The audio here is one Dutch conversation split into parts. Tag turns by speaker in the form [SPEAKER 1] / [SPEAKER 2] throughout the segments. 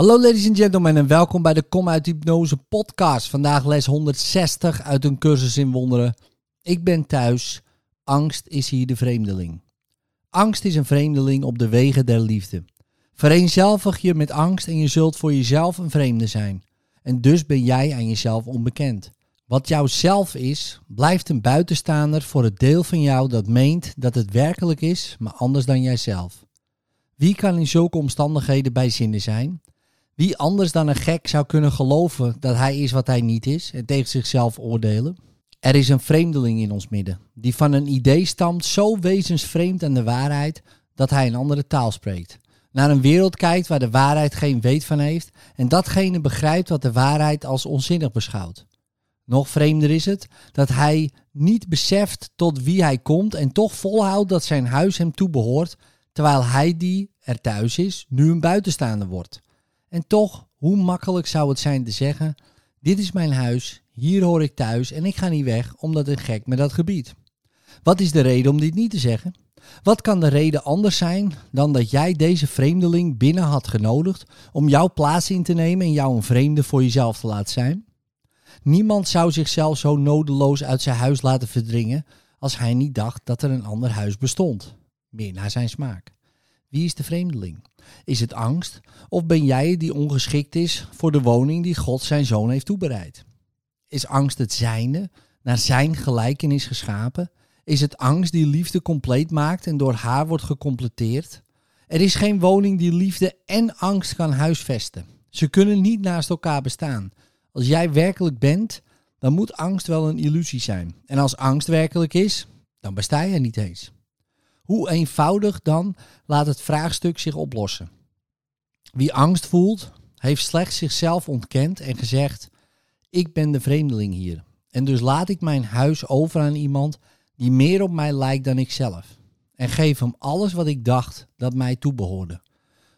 [SPEAKER 1] Hallo ladies and gentlemen en welkom bij de Kom uit Hypnose podcast. Vandaag les 160 uit een cursus in wonderen. Ik ben thuis, angst is hier de vreemdeling. Angst is een vreemdeling op de wegen der liefde. Vereenzelvig je met angst en je zult voor jezelf een vreemde zijn. En dus ben jij aan jezelf onbekend. Wat jouw zelf is, blijft een buitenstaander voor het deel van jou dat meent dat het werkelijk is, maar anders dan jijzelf. Wie kan in zulke omstandigheden bij zinnen zijn? Wie anders dan een gek zou kunnen geloven dat hij is wat hij niet is en tegen zichzelf oordelen? Er is een vreemdeling in ons midden, die van een idee stamt zo wezensvreemd aan de waarheid dat hij een andere taal spreekt. Naar een wereld kijkt waar de waarheid geen weet van heeft en datgene begrijpt wat de waarheid als onzinnig beschouwt. Nog vreemder is het dat hij niet beseft tot wie hij komt en toch volhoudt dat zijn huis hem toebehoort, terwijl hij die er thuis is, nu een buitenstaander wordt. En toch, hoe makkelijk zou het zijn te zeggen: Dit is mijn huis, hier hoor ik thuis en ik ga niet weg omdat een gek me dat gebied. Wat is de reden om dit niet te zeggen? Wat kan de reden anders zijn dan dat jij deze vreemdeling binnen had genodigd om jouw plaats in te nemen en jou een vreemde voor jezelf te laten zijn? Niemand zou zichzelf zo nodeloos uit zijn huis laten verdringen als hij niet dacht dat er een ander huis bestond, meer naar zijn smaak. Wie is de vreemdeling? Is het angst of ben jij die ongeschikt is voor de woning die God zijn zoon heeft toebereid? Is angst het zijne, naar zijn gelijkenis geschapen? Is het angst die liefde compleet maakt en door haar wordt gecompleteerd? Er is geen woning die liefde en angst kan huisvesten. Ze kunnen niet naast elkaar bestaan. Als jij werkelijk bent, dan moet angst wel een illusie zijn. En als angst werkelijk is, dan besta je niet eens. Hoe eenvoudig dan laat het vraagstuk zich oplossen? Wie angst voelt, heeft slechts zichzelf ontkend en gezegd: Ik ben de vreemdeling hier. En dus laat ik mijn huis over aan iemand die meer op mij lijkt dan ik zelf. En geef hem alles wat ik dacht dat mij toebehoorde.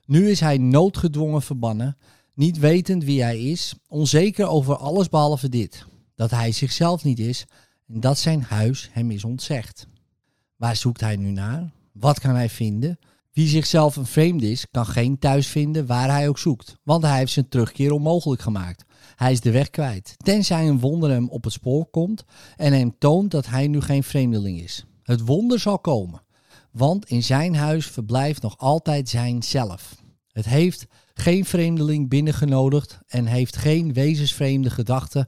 [SPEAKER 1] Nu is hij noodgedwongen verbannen, niet wetend wie hij is, onzeker over alles behalve dit: dat hij zichzelf niet is en dat zijn huis hem is ontzegd. Waar zoekt hij nu naar? Wat kan hij vinden? Wie zichzelf een vreemde is, kan geen thuis vinden waar hij ook zoekt, want hij heeft zijn terugkeer onmogelijk gemaakt. Hij is de weg kwijt, tenzij een wonder hem op het spoor komt en hem toont dat hij nu geen vreemdeling is. Het wonder zal komen, want in zijn huis verblijft nog altijd zijn zelf. Het heeft geen vreemdeling binnengenodigd en heeft geen wezensvreemde gedachten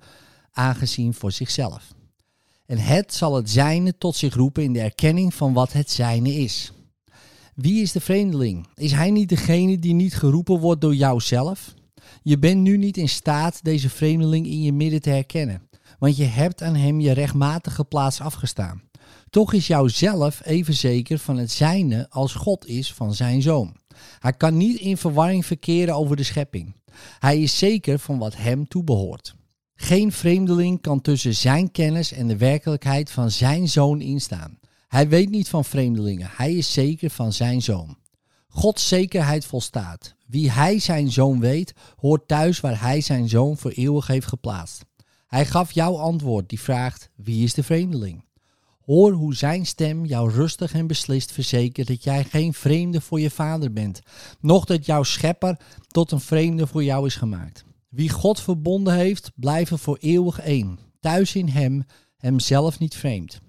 [SPEAKER 1] aangezien voor zichzelf. En het zal het zijne tot zich roepen in de erkenning van wat het zijne is. Wie is de vreemdeling? Is hij niet degene die niet geroepen wordt door jouzelf? Je bent nu niet in staat deze vreemdeling in je midden te herkennen, want je hebt aan hem je rechtmatige plaats afgestaan. Toch is jouzelf even zeker van het zijne als God is van zijn zoon. Hij kan niet in verwarring verkeren over de schepping. Hij is zeker van wat hem toebehoort. Geen vreemdeling kan tussen zijn kennis en de werkelijkheid van zijn zoon instaan. Hij weet niet van vreemdelingen, hij is zeker van zijn zoon. Gods zekerheid volstaat. Wie hij zijn zoon weet, hoort thuis waar hij zijn zoon voor eeuwig heeft geplaatst. Hij gaf jouw antwoord die vraagt: wie is de vreemdeling? Hoor hoe zijn stem jou rustig en beslist verzekert dat jij geen vreemde voor je vader bent, noch dat jouw schepper tot een vreemde voor jou is gemaakt. Wie God verbonden heeft, blijven voor eeuwig één. Thuis in Hem, Hemzelf niet vreemd.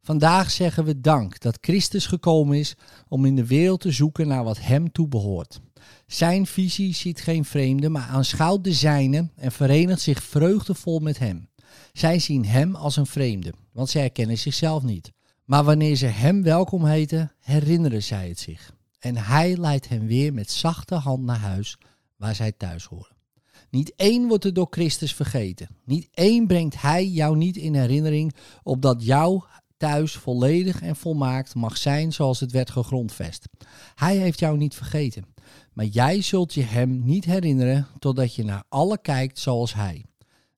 [SPEAKER 1] Vandaag zeggen we dank dat Christus gekomen is om in de wereld te zoeken naar wat Hem toebehoort. Zijn visie ziet geen vreemde, maar aanschouwt de zijne en verenigt zich vreugdevol met Hem. Zij zien Hem als een vreemde, want zij herkennen zichzelf niet. Maar wanneer ze Hem welkom heten, herinneren zij het zich. En Hij leidt hen weer met zachte hand naar huis, waar zij thuis horen. Niet één wordt er door Christus vergeten. Niet één brengt Hij jou niet in herinnering, opdat jouw thuis volledig en volmaakt mag zijn zoals het werd gegrondvest. Hij heeft jou niet vergeten, maar jij zult je Hem niet herinneren totdat je naar alle kijkt zoals Hij.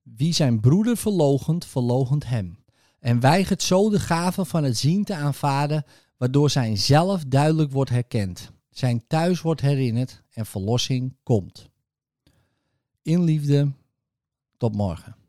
[SPEAKER 1] Wie zijn broeder verlogent, verlogent Hem. En weigert zo de gave van het zien te aanvaarden, waardoor zijn zelf duidelijk wordt herkend. Zijn thuis wordt herinnerd en verlossing komt. In liefde, tot morgen.